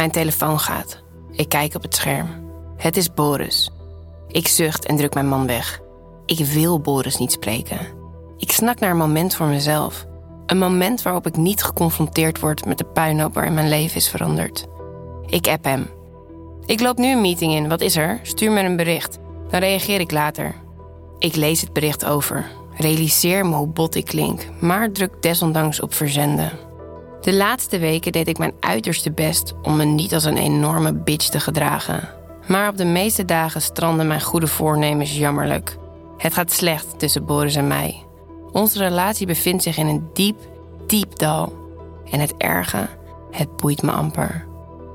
Mijn telefoon gaat. Ik kijk op het scherm. Het is Boris. Ik zucht en druk mijn man weg. Ik wil Boris niet spreken. Ik snak naar een moment voor mezelf. Een moment waarop ik niet geconfronteerd word met de puinhoop waarin mijn leven is veranderd. Ik app hem. Ik loop nu een meeting in. Wat is er? Stuur me een bericht. Dan reageer ik later. Ik lees het bericht over. Realiseer me hoe bot ik klink, maar druk desondanks op verzenden. De laatste weken deed ik mijn uiterste best om me niet als een enorme bitch te gedragen. Maar op de meeste dagen stranden mijn goede voornemens jammerlijk. Het gaat slecht tussen Boris en mij. Onze relatie bevindt zich in een diep, diep dal. En het erge, het boeit me amper.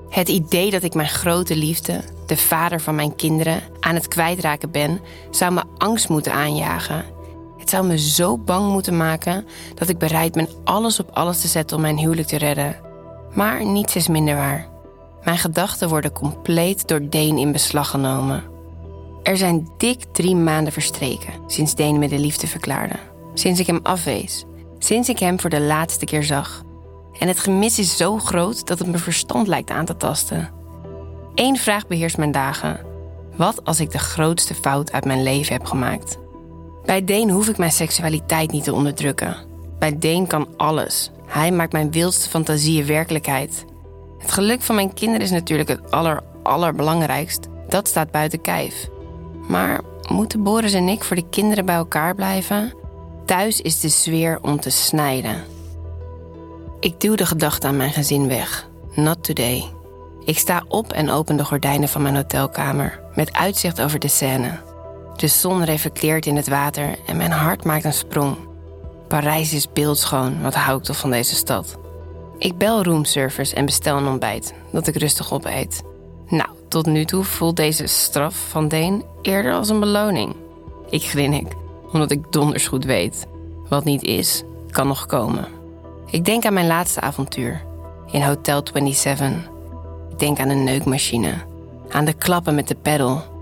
Het idee dat ik mijn grote liefde, de vader van mijn kinderen, aan het kwijtraken ben, zou me angst moeten aanjagen. Het zou me zo bang moeten maken dat ik bereid ben alles op alles te zetten om mijn huwelijk te redden. Maar niets is minder waar. Mijn gedachten worden compleet door Deen in beslag genomen. Er zijn dik drie maanden verstreken sinds Deen me de liefde verklaarde. Sinds ik hem afwees. Sinds ik hem voor de laatste keer zag. En het gemis is zo groot dat het mijn verstand lijkt aan te tasten. Eén vraag beheerst mijn dagen. Wat als ik de grootste fout uit mijn leven heb gemaakt? Bij Deen hoef ik mijn seksualiteit niet te onderdrukken. Bij Deen kan alles. Hij maakt mijn wildste fantasieën werkelijkheid. Het geluk van mijn kinderen is natuurlijk het aller, allerbelangrijkst. Dat staat buiten kijf. Maar moeten Boris en ik voor de kinderen bij elkaar blijven? Thuis is de sfeer om te snijden. Ik duw de gedachte aan mijn gezin weg. Not today. Ik sta op en open de gordijnen van mijn hotelkamer, met uitzicht over de Seine. De zon reflecteert in het water en mijn hart maakt een sprong. Parijs is beeldschoon, wat hou ik toch van deze stad. Ik bel roomservice en bestel een ontbijt, dat ik rustig opeet. Nou, tot nu toe voelt deze straf van Deen eerder als een beloning. Ik grin ik, omdat ik donders goed weet. Wat niet is, kan nog komen. Ik denk aan mijn laatste avontuur, in Hotel 27. Ik denk aan de neukmachine, aan de klappen met de pedal.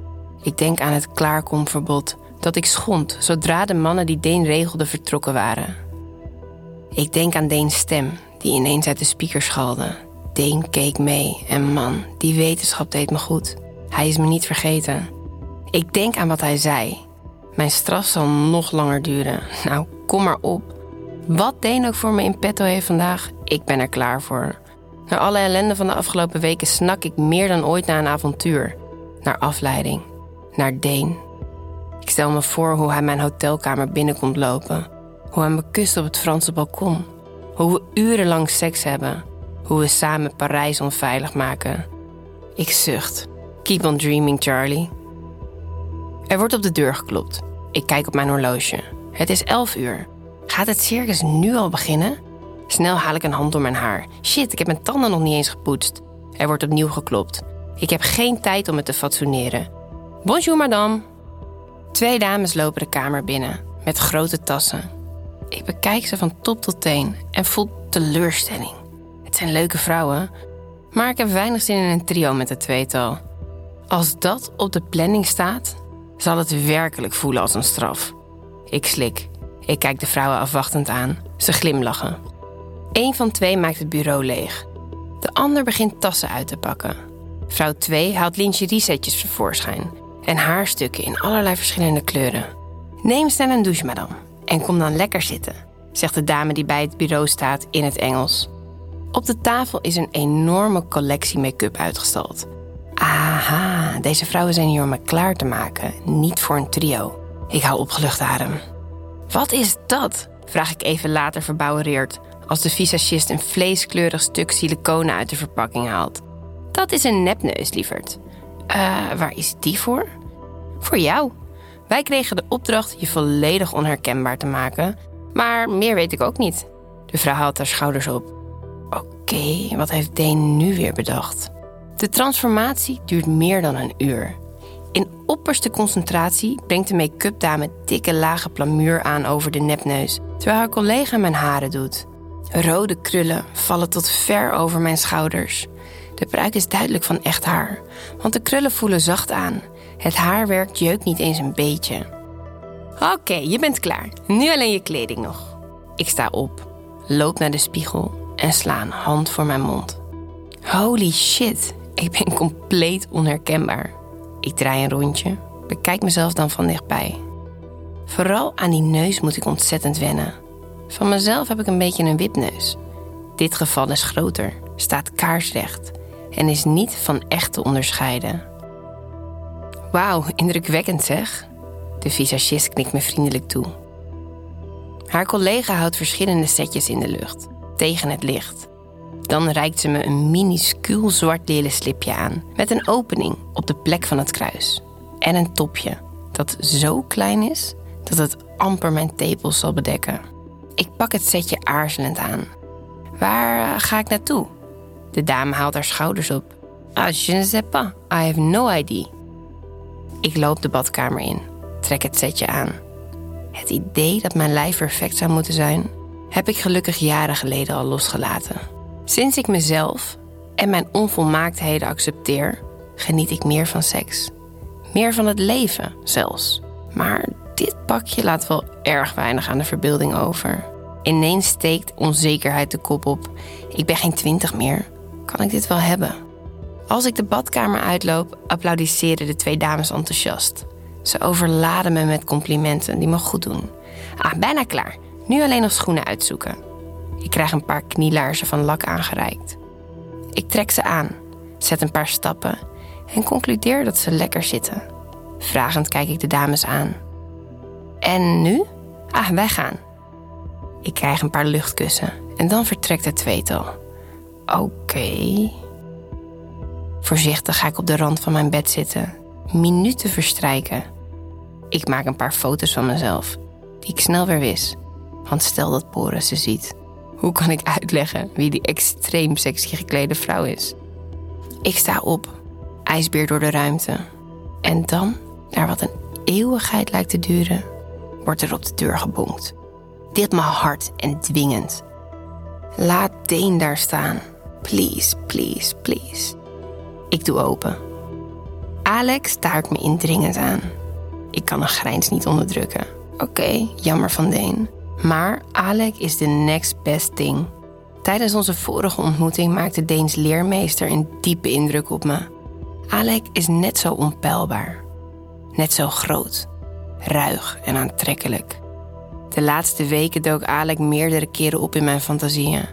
Ik denk aan het klaarkomverbod dat ik schond zodra de mannen die Deen regelde vertrokken waren. Ik denk aan Deens stem die ineens uit de speaker schalde. Deen keek mee en man, die wetenschap deed me goed. Hij is me niet vergeten. Ik denk aan wat hij zei. Mijn straf zal nog langer duren. Nou, kom maar op. Wat Deen ook voor me in petto heeft vandaag, ik ben er klaar voor. Na alle ellende van de afgelopen weken snak ik meer dan ooit naar een avontuur. Naar afleiding. Naar Deen. Ik stel me voor hoe hij mijn hotelkamer binnenkomt lopen. Hoe hij me kust op het Franse balkon. Hoe we urenlang seks hebben. Hoe we samen Parijs onveilig maken. Ik zucht. Keep on dreaming, Charlie. Er wordt op de deur geklopt. Ik kijk op mijn horloge. Het is 11 uur. Gaat het circus nu al beginnen? Snel haal ik een hand door mijn haar. Shit, ik heb mijn tanden nog niet eens gepoetst. Er wordt opnieuw geklopt. Ik heb geen tijd om het te fatsoeneren. Bonjour, madame. Twee dames lopen de kamer binnen met grote tassen. Ik bekijk ze van top tot teen en voel teleurstelling. Het zijn leuke vrouwen, maar ik heb weinig zin in een trio met het tweetal. Als dat op de planning staat, zal het werkelijk voelen als een straf. Ik slik. Ik kijk de vrouwen afwachtend aan. Ze glimlachen. Eén van twee maakt het bureau leeg. De ander begint tassen uit te pakken. Vrouw 2 haalt lingerie-setjes tevoorschijn en haarstukken in allerlei verschillende kleuren. Neem snel een douche, madame, en kom dan lekker zitten, zegt de dame die bij het bureau staat in het Engels. Op de tafel is een enorme collectie make-up uitgestald. Aha, deze vrouwen zijn hier om me klaar te maken, niet voor een trio. Ik hou opgelucht adem. Wat is dat? vraag ik even later verbouwereerd als de visagist een vleeskleurig stuk siliconen uit de verpakking haalt. Dat is een nepneus, lieverd. Uh, waar is die voor? Voor jou. Wij kregen de opdracht je volledig onherkenbaar te maken, maar meer weet ik ook niet. De vrouw haalt haar schouders op. Oké, wat heeft Deen nu weer bedacht? De transformatie duurt meer dan een uur. In opperste concentratie brengt de make-up dame dikke lage plamuur aan over de nepneus, terwijl haar collega mijn haren doet. Rode krullen vallen tot ver over mijn schouders. De pruik is duidelijk van echt haar, want de krullen voelen zacht aan. Het haarwerk jeukt niet eens een beetje. Oké, je bent klaar. Nu alleen je kleding nog. Ik sta op, loop naar de spiegel en sla een hand voor mijn mond. Holy shit, ik ben compleet onherkenbaar. Ik draai een rondje, bekijk mezelf dan van dichtbij. Vooral aan die neus moet ik ontzettend wennen. Van mezelf heb ik een beetje een wipneus. Dit geval is groter, staat kaarsrecht en is niet van echt te onderscheiden. Wauw, indrukwekkend zeg. De visagist knikt me vriendelijk toe. Haar collega houdt verschillende setjes in de lucht, tegen het licht. Dan reikt ze me een minuscuul zwart leren slipje aan, met een opening op de plek van het kruis. En een topje dat zo klein is dat het amper mijn tepels zal bedekken. Ik pak het setje aarzelend aan. Waar ga ik naartoe? De dame haalt haar schouders op. Ah, je ne sais pas. I have no idea. Ik loop de badkamer in, trek het setje aan. Het idee dat mijn lijf perfect zou moeten zijn, heb ik gelukkig jaren geleden al losgelaten. Sinds ik mezelf en mijn onvolmaaktheden accepteer, geniet ik meer van seks. Meer van het leven zelfs. Maar dit pakje laat wel erg weinig aan de verbeelding over. Ineens steekt onzekerheid de kop op. Ik ben geen twintig meer. Kan ik dit wel hebben? Als ik de badkamer uitloop, applaudisseren de twee dames enthousiast. Ze overladen me met complimenten die me goed doen. Ah, bijna klaar. Nu alleen nog schoenen uitzoeken. Ik krijg een paar knielaarzen van lak aangereikt. Ik trek ze aan, zet een paar stappen en concludeer dat ze lekker zitten. Vragend kijk ik de dames aan. En nu? Ah, wij gaan. Ik krijg een paar luchtkussen en dan vertrekt het tweetal. Oké. Voorzichtig ga ik op de rand van mijn bed zitten. Minuten verstrijken. Ik maak een paar foto's van mezelf, die ik snel weer wist. Want stel dat Boris ze ziet, hoe kan ik uitleggen wie die extreem sexy geklede vrouw is? Ik sta op, ijsbeer door de ruimte. En dan, naar wat een eeuwigheid lijkt te duren, wordt er op de deur gebonkt. Dit me hard en dwingend. Laat Deen daar staan. Please, please, please. Ik doe open. Alex staart me indringend aan. Ik kan een grijns niet onderdrukken. Oké, jammer van Deen. Maar Alec is de next best thing. Tijdens onze vorige ontmoeting maakte Deens leermeester een diepe indruk op me. Alec is net zo onpeilbaar. Net zo groot, ruig en aantrekkelijk. De laatste weken dook Alec meerdere keren op in mijn fantasieën.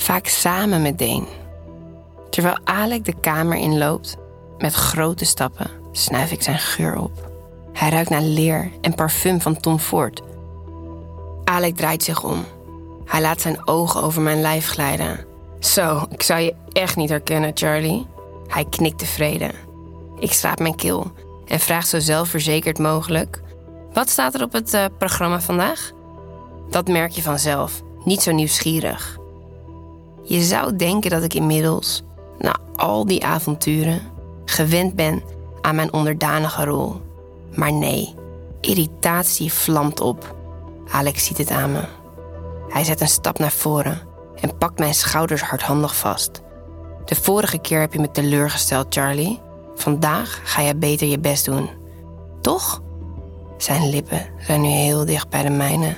Vaak samen met Deen. Terwijl Alec de kamer inloopt, met grote stappen, snuif ik zijn geur op. Hij ruikt naar leer en parfum van Tom Ford. Alec draait zich om. Hij laat zijn ogen over mijn lijf glijden. Zo, ik zou je echt niet herkennen, Charlie. Hij knikt tevreden. Ik slaap mijn keel en vraag zo zelfverzekerd mogelijk: Wat staat er op het uh, programma vandaag? Dat merk je vanzelf, niet zo nieuwsgierig. Je zou denken dat ik inmiddels, na al die avonturen, gewend ben aan mijn onderdanige rol. Maar nee, irritatie vlamt op. Alex ziet het aan me. Hij zet een stap naar voren en pakt mijn schouders hardhandig vast. De vorige keer heb je me teleurgesteld, Charlie. Vandaag ga je beter je best doen. Toch? Zijn lippen zijn nu heel dicht bij de mijne.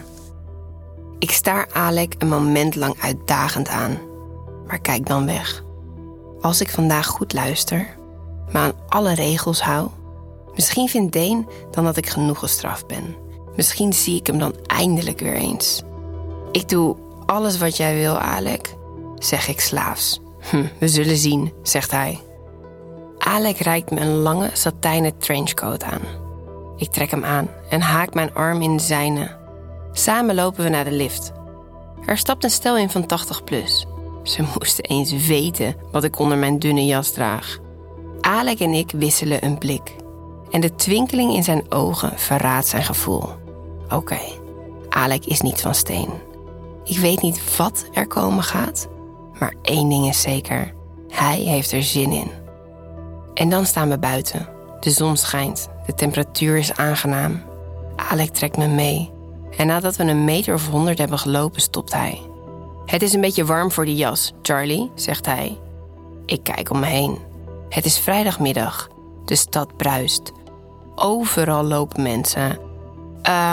Ik staar Alec een moment lang uitdagend aan, maar kijk dan weg. Als ik vandaag goed luister, maar aan alle regels hou, misschien vindt Deen dan dat ik genoeg gestraft ben. Misschien zie ik hem dan eindelijk weer eens. Ik doe alles wat jij wil, Alec, zeg ik slaafs. Hm, we zullen zien, zegt hij. Alec reikt me een lange satijnen trenchcoat aan. Ik trek hem aan en haak mijn arm in de zijne. Samen lopen we naar de lift. Er stapt een stel in van 80 plus. Ze moesten eens weten wat ik onder mijn dunne jas draag. Alec en ik wisselen een blik. En de twinkeling in zijn ogen verraadt zijn gevoel. Oké, Alec is niet van steen. Ik weet niet wat er komen gaat, maar één ding is zeker: hij heeft er zin in. En dan staan we buiten. De zon schijnt, de temperatuur is aangenaam. Alec trekt me mee. En nadat we een meter of honderd hebben gelopen, stopt hij. Het is een beetje warm voor die jas, Charlie, zegt hij. Ik kijk om me heen. Het is vrijdagmiddag. De stad bruist. Overal lopen mensen.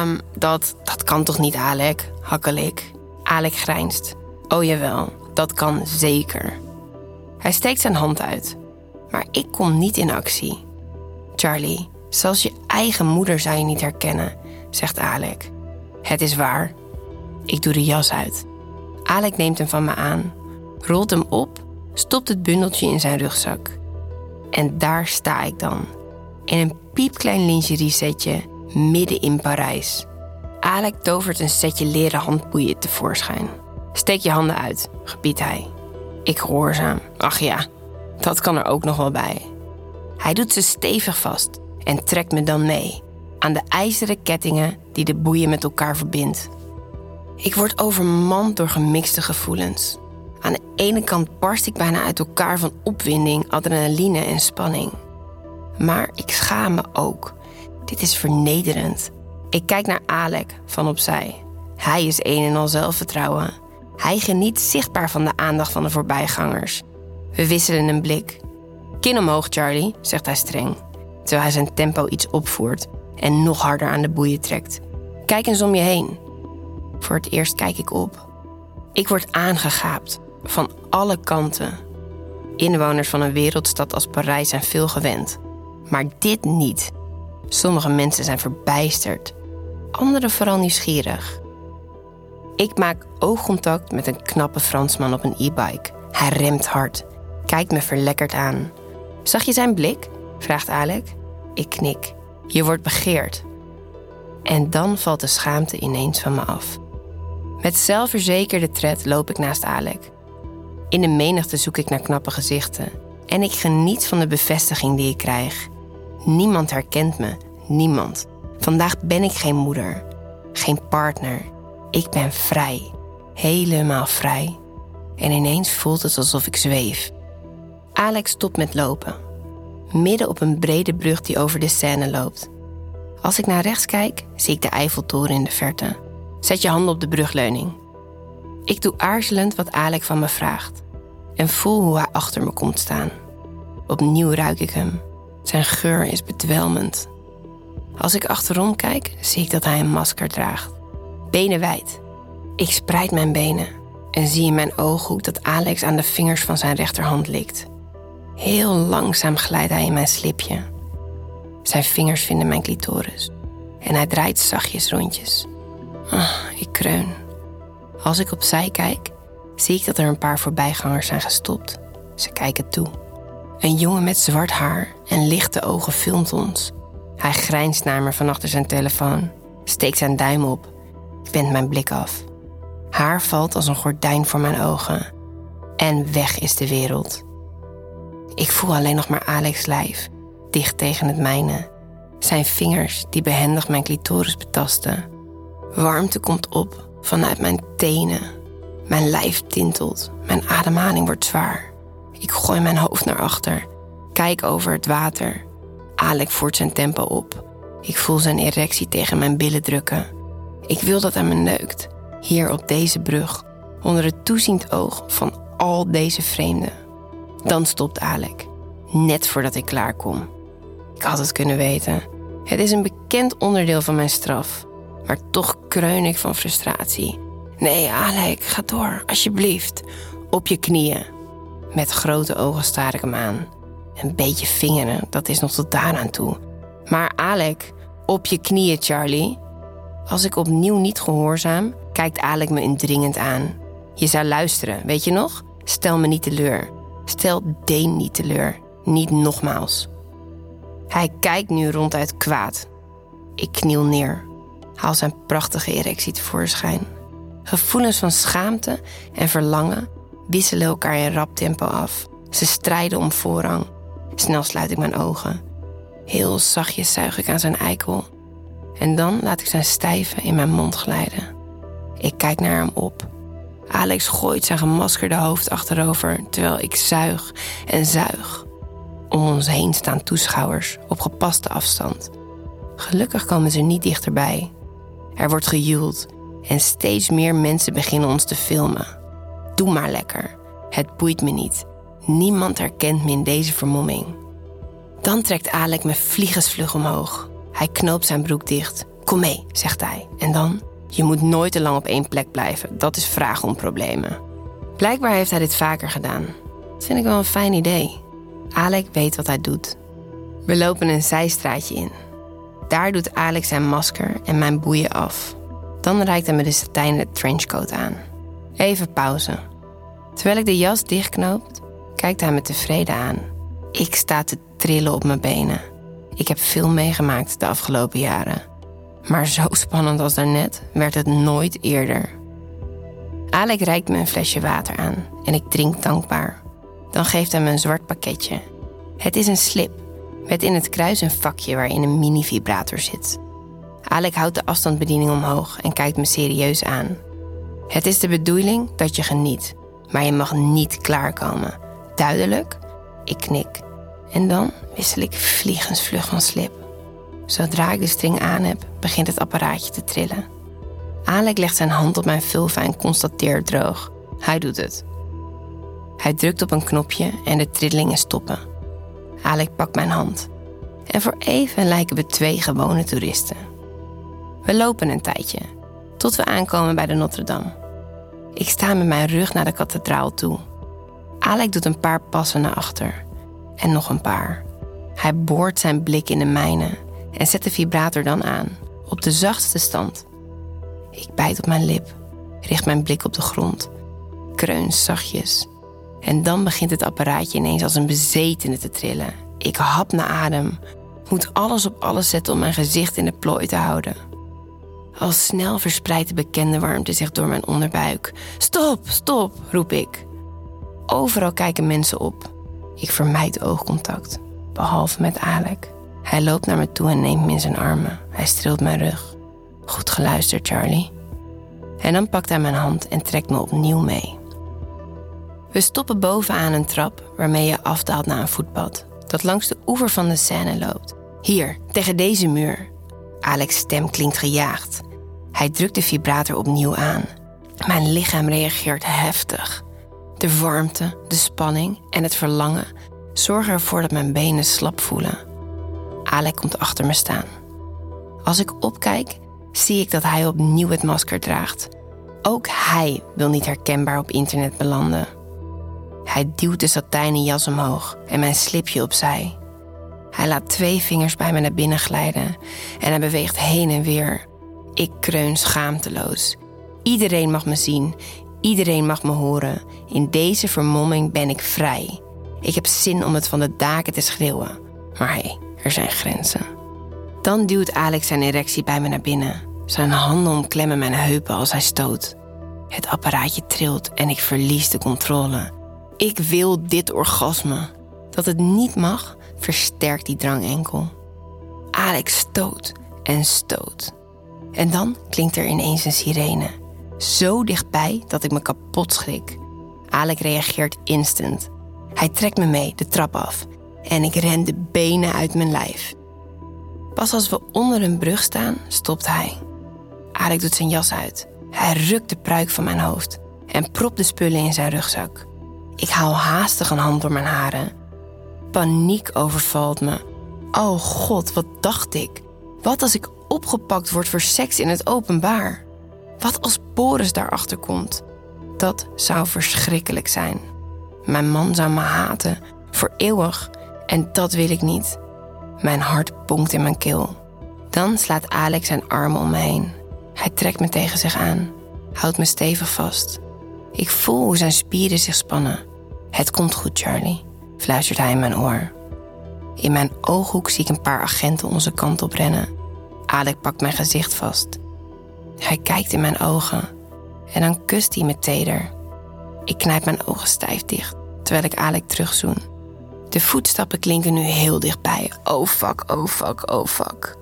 Um, dat, dat kan toch niet, Alec? Hakkel ik. Alec grijnst. Oh jawel, dat kan zeker. Hij steekt zijn hand uit, maar ik kom niet in actie. Charlie, zelfs je eigen moeder zou je niet herkennen, zegt Alec. Het is waar. Ik doe de jas uit. Alec neemt hem van me aan, rolt hem op, stopt het bundeltje in zijn rugzak. En daar sta ik dan, in een piepklein lingerie setje midden in Parijs. Alec tovert een setje leren handboeien tevoorschijn. Steek je handen uit, gebiedt hij. Ik gehoorzaam. Ach ja, dat kan er ook nog wel bij. Hij doet ze stevig vast en trekt me dan mee aan de ijzeren kettingen die de boeien met elkaar verbindt. Ik word overmand door gemixte gevoelens. Aan de ene kant barst ik bijna uit elkaar van opwinding, adrenaline en spanning. Maar ik schaam me ook. Dit is vernederend. Ik kijk naar Alec van opzij. Hij is een en al zelfvertrouwen. Hij geniet zichtbaar van de aandacht van de voorbijgangers. We wisselen een blik. Kin omhoog, Charlie, zegt hij streng, terwijl hij zijn tempo iets opvoert en nog harder aan de boeien trekt. Kijk eens om je heen. Voor het eerst kijk ik op. Ik word aangegaapt van alle kanten. Inwoners van een wereldstad als Parijs zijn veel gewend. Maar dit niet. Sommige mensen zijn verbijsterd, anderen vooral nieuwsgierig. Ik maak oogcontact met een knappe Fransman op een e-bike. Hij remt hard, kijkt me verlekkerd aan. Zag je zijn blik? vraagt Alec. Ik knik. Je wordt begeerd. En dan valt de schaamte ineens van me af. Met zelfverzekerde tred loop ik naast Alec. In de menigte zoek ik naar knappe gezichten. En ik geniet van de bevestiging die ik krijg. Niemand herkent me. Niemand. Vandaag ben ik geen moeder. Geen partner. Ik ben vrij. Helemaal vrij. En ineens voelt het alsof ik zweef. Alex stopt met lopen. Midden op een brede brug die over de Seine loopt. Als ik naar rechts kijk, zie ik de Eiffeltoren in de verte. Zet je handen op de brugleuning. Ik doe aarzelend wat Alex van me vraagt. En voel hoe hij achter me komt staan. Opnieuw ruik ik hem. Zijn geur is bedwelmend. Als ik achterom kijk, zie ik dat hij een masker draagt. Benen wijd. Ik spreid mijn benen en zie in mijn ooghoek dat Alex aan de vingers van zijn rechterhand likt. Heel langzaam glijdt hij in mijn slipje. Zijn vingers vinden mijn clitoris en hij draait zachtjes rondjes. Oh, ik kreun. Als ik opzij kijk, zie ik dat er een paar voorbijgangers zijn gestopt. Ze kijken toe. Een jongen met zwart haar en lichte ogen filmt ons. Hij grijnst naar me van achter zijn telefoon, steekt zijn duim op, wendt mijn blik af. Haar valt als een gordijn voor mijn ogen. En weg is de wereld. Ik voel alleen nog maar Alex' lijf, dicht tegen het mijne. Zijn vingers die behendig mijn clitoris betasten. Warmte komt op vanuit mijn tenen. Mijn lijf tintelt, mijn ademhaling wordt zwaar. Ik gooi mijn hoofd naar achter, kijk over het water. Alec voert zijn tempo op. Ik voel zijn erectie tegen mijn billen drukken. Ik wil dat hij me neukt, hier op deze brug, onder het toeziend oog van al deze vreemden. Dan stopt Alec, net voordat ik klaarkom. Ik had het kunnen weten. Het is een bekend onderdeel van mijn straf, maar toch kreun ik van frustratie. Nee, Alec, ga door, alsjeblieft. Op je knieën. Met grote ogen staar ik hem aan. Een beetje vingeren, dat is nog tot daaraan toe. Maar Alec, op je knieën, Charlie. Als ik opnieuw niet gehoorzaam, kijkt Alec me indringend aan. Je zou luisteren, weet je nog? Stel me niet teleur. Stel Deen niet teleur. Niet nogmaals. Hij kijkt nu ronduit kwaad. Ik kniel neer. Haal zijn prachtige erectie tevoorschijn. Gevoelens van schaamte en verlangen wisselen elkaar in rap tempo af. Ze strijden om voorrang. Snel sluit ik mijn ogen. Heel zachtjes zuig ik aan zijn eikel. En dan laat ik zijn stijve in mijn mond glijden. Ik kijk naar hem op. Alex gooit zijn gemaskerde hoofd achterover terwijl ik zuig en zuig. Om ons heen staan toeschouwers op gepaste afstand. Gelukkig komen ze niet dichterbij. Er wordt gejoeld en steeds meer mensen beginnen ons te filmen. Doe maar lekker. Het boeit me niet. Niemand herkent me in deze vermomming. Dan trekt Alec me vliegensvlug omhoog. Hij knoopt zijn broek dicht. Kom mee, zegt hij. En dan? Je moet nooit te lang op één plek blijven. Dat is vragen om problemen. Blijkbaar heeft hij dit vaker gedaan. Dat vind ik wel een fijn idee. Alec weet wat hij doet. We lopen een zijstraatje in. Daar doet Alex zijn masker en mijn boeien af. Dan reikt hij me de satijnen trenchcoat aan. Even pauze. Terwijl ik de jas dichtknoopt, kijkt hij me tevreden aan. Ik sta te trillen op mijn benen. Ik heb veel meegemaakt de afgelopen jaren. Maar zo spannend als daarnet werd het nooit eerder. Alec reikt me een flesje water aan en ik drink dankbaar. Dan geeft hij me een zwart pakketje. Het is een slip met in het kruis een vakje waarin een mini-vibrator zit. Alec houdt de afstandsbediening omhoog en kijkt me serieus aan. Het is de bedoeling dat je geniet, maar je mag niet klaarkomen. Duidelijk? Ik knik. En dan wissel ik vliegensvlug van slip. Zodra ik de string aan heb, begint het apparaatje te trillen. Alec legt zijn hand op mijn vulva en constateert droog. Hij doet het. Hij drukt op een knopje en de trillingen stoppen. Alec pakt mijn hand. En voor even lijken we twee gewone toeristen. We lopen een tijdje, tot we aankomen bij de Notre-Dame. Ik sta met mijn rug naar de kathedraal toe. Alec doet een paar passen naar achter. En nog een paar. Hij boort zijn blik in de mijne en zet de vibrator dan aan, op de zachtste stand. Ik bijt op mijn lip, richt mijn blik op de grond, kreun zachtjes. En dan begint het apparaatje ineens als een bezetene te trillen. Ik hap naar adem, moet alles op alles zetten om mijn gezicht in de plooi te houden. Al snel verspreidt de bekende warmte zich door mijn onderbuik. Stop, stop, roep ik. Overal kijken mensen op. Ik vermijd oogcontact, behalve met Alec. Hij loopt naar me toe en neemt me in zijn armen. Hij streelt mijn rug. Goed geluisterd, Charlie. En dan pakt hij mijn hand en trekt me opnieuw mee. We stoppen bovenaan een trap waarmee je afdaalt naar een voetpad dat langs de oever van de Seine loopt. Hier, tegen deze muur. Alex' stem klinkt gejaagd. Hij drukt de vibrator opnieuw aan. Mijn lichaam reageert heftig. De warmte, de spanning en het verlangen zorgen ervoor dat mijn benen slap voelen. Alec komt achter me staan. Als ik opkijk, zie ik dat hij opnieuw het masker draagt. Ook hij wil niet herkenbaar op internet belanden. Hij duwt de satijnen jas omhoog en mijn slipje opzij. Hij laat twee vingers bij me naar binnen glijden en hij beweegt heen en weer. Ik kreun schaamteloos. Iedereen mag me zien, iedereen mag me horen. In deze vermomming ben ik vrij. Ik heb zin om het van de daken te schreeuwen. Maar hé, hey, er zijn grenzen. Dan duwt Alex zijn erectie bij me naar binnen. Zijn handen omklemmen mijn heupen als hij stoot. Het apparaatje trilt en ik verlies de controle. Ik wil dit orgasme. Dat het niet mag, versterkt die drang enkel. Alex stoot en stoot. En dan klinkt er ineens een sirene. Zo dichtbij dat ik me kapot schrik. Alex reageert instant. Hij trekt me mee de trap af en ik ren de benen uit mijn lijf. Pas als we onder een brug staan, stopt hij. Alex doet zijn jas uit. Hij rukt de pruik van mijn hoofd en propt de spullen in zijn rugzak. Ik haal haastig een hand door mijn haren. Paniek overvalt me. Oh god, wat dacht ik? Wat als ik opgepakt word voor seks in het openbaar? Wat als Boris daarachter komt? Dat zou verschrikkelijk zijn. Mijn man zou me haten, voor eeuwig, en dat wil ik niet. Mijn hart bonkt in mijn keel. Dan slaat Alex zijn armen om me heen. Hij trekt me tegen zich aan, houdt me stevig vast. Ik voel hoe zijn spieren zich spannen. Het komt goed, Charlie, fluistert hij in mijn oor. In mijn ooghoek zie ik een paar agenten onze kant op rennen. Alec pakt mijn gezicht vast. Hij kijkt in mijn ogen en dan kust hij me teder. Ik knijp mijn ogen stijf dicht terwijl ik Alec terugzoen. De voetstappen klinken nu heel dichtbij. Oh fuck, oh fuck, oh fuck.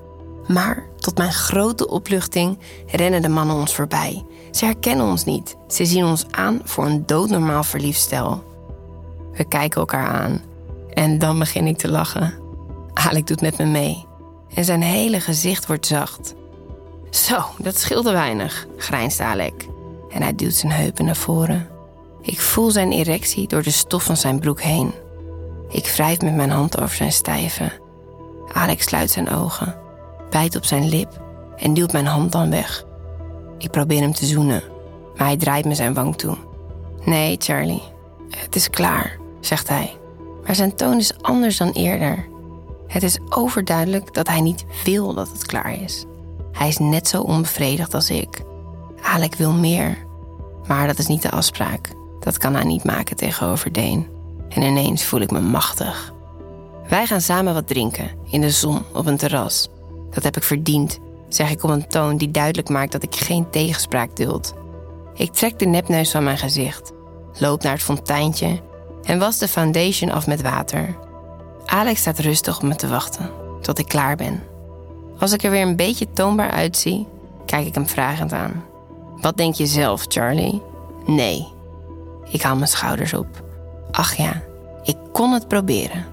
Maar tot mijn grote opluchting rennen de mannen ons voorbij. Ze herkennen ons niet. Ze zien ons aan voor een doodnormaal verliefd stel. We kijken elkaar aan. En dan begin ik te lachen. Alec doet met me mee. En zijn hele gezicht wordt zacht. Zo, dat scheelde weinig, grijnst Alec. En hij duwt zijn heupen naar voren. Ik voel zijn erectie door de stof van zijn broek heen. Ik wrijf met mijn hand over zijn stijve. Alex sluit zijn ogen, bijt op zijn lip en duwt mijn hand dan weg. Ik probeer hem te zoenen, maar hij draait me zijn wang toe. Nee, Charlie, het is klaar, zegt hij. Maar zijn toon is anders dan eerder. Het is overduidelijk dat hij niet wil dat het klaar is. Hij is net zo onbevredigd als ik. Alec wil meer. Maar dat is niet de afspraak. Dat kan hij niet maken tegenover Deen. En ineens voel ik me machtig. Wij gaan samen wat drinken, in de zon, op een terras. Dat heb ik verdiend, zeg ik op een toon die duidelijk maakt dat ik geen tegenspraak duld. Ik trek de nepneus van mijn gezicht, loop naar het fonteintje en was de foundation af met water. Alex staat rustig op me te wachten, tot ik klaar ben. Als ik er weer een beetje toonbaar uitzie, kijk ik hem vragend aan. Wat denk je zelf, Charlie? Nee. Ik haal mijn schouders op. Ach ja, ik kon het proberen.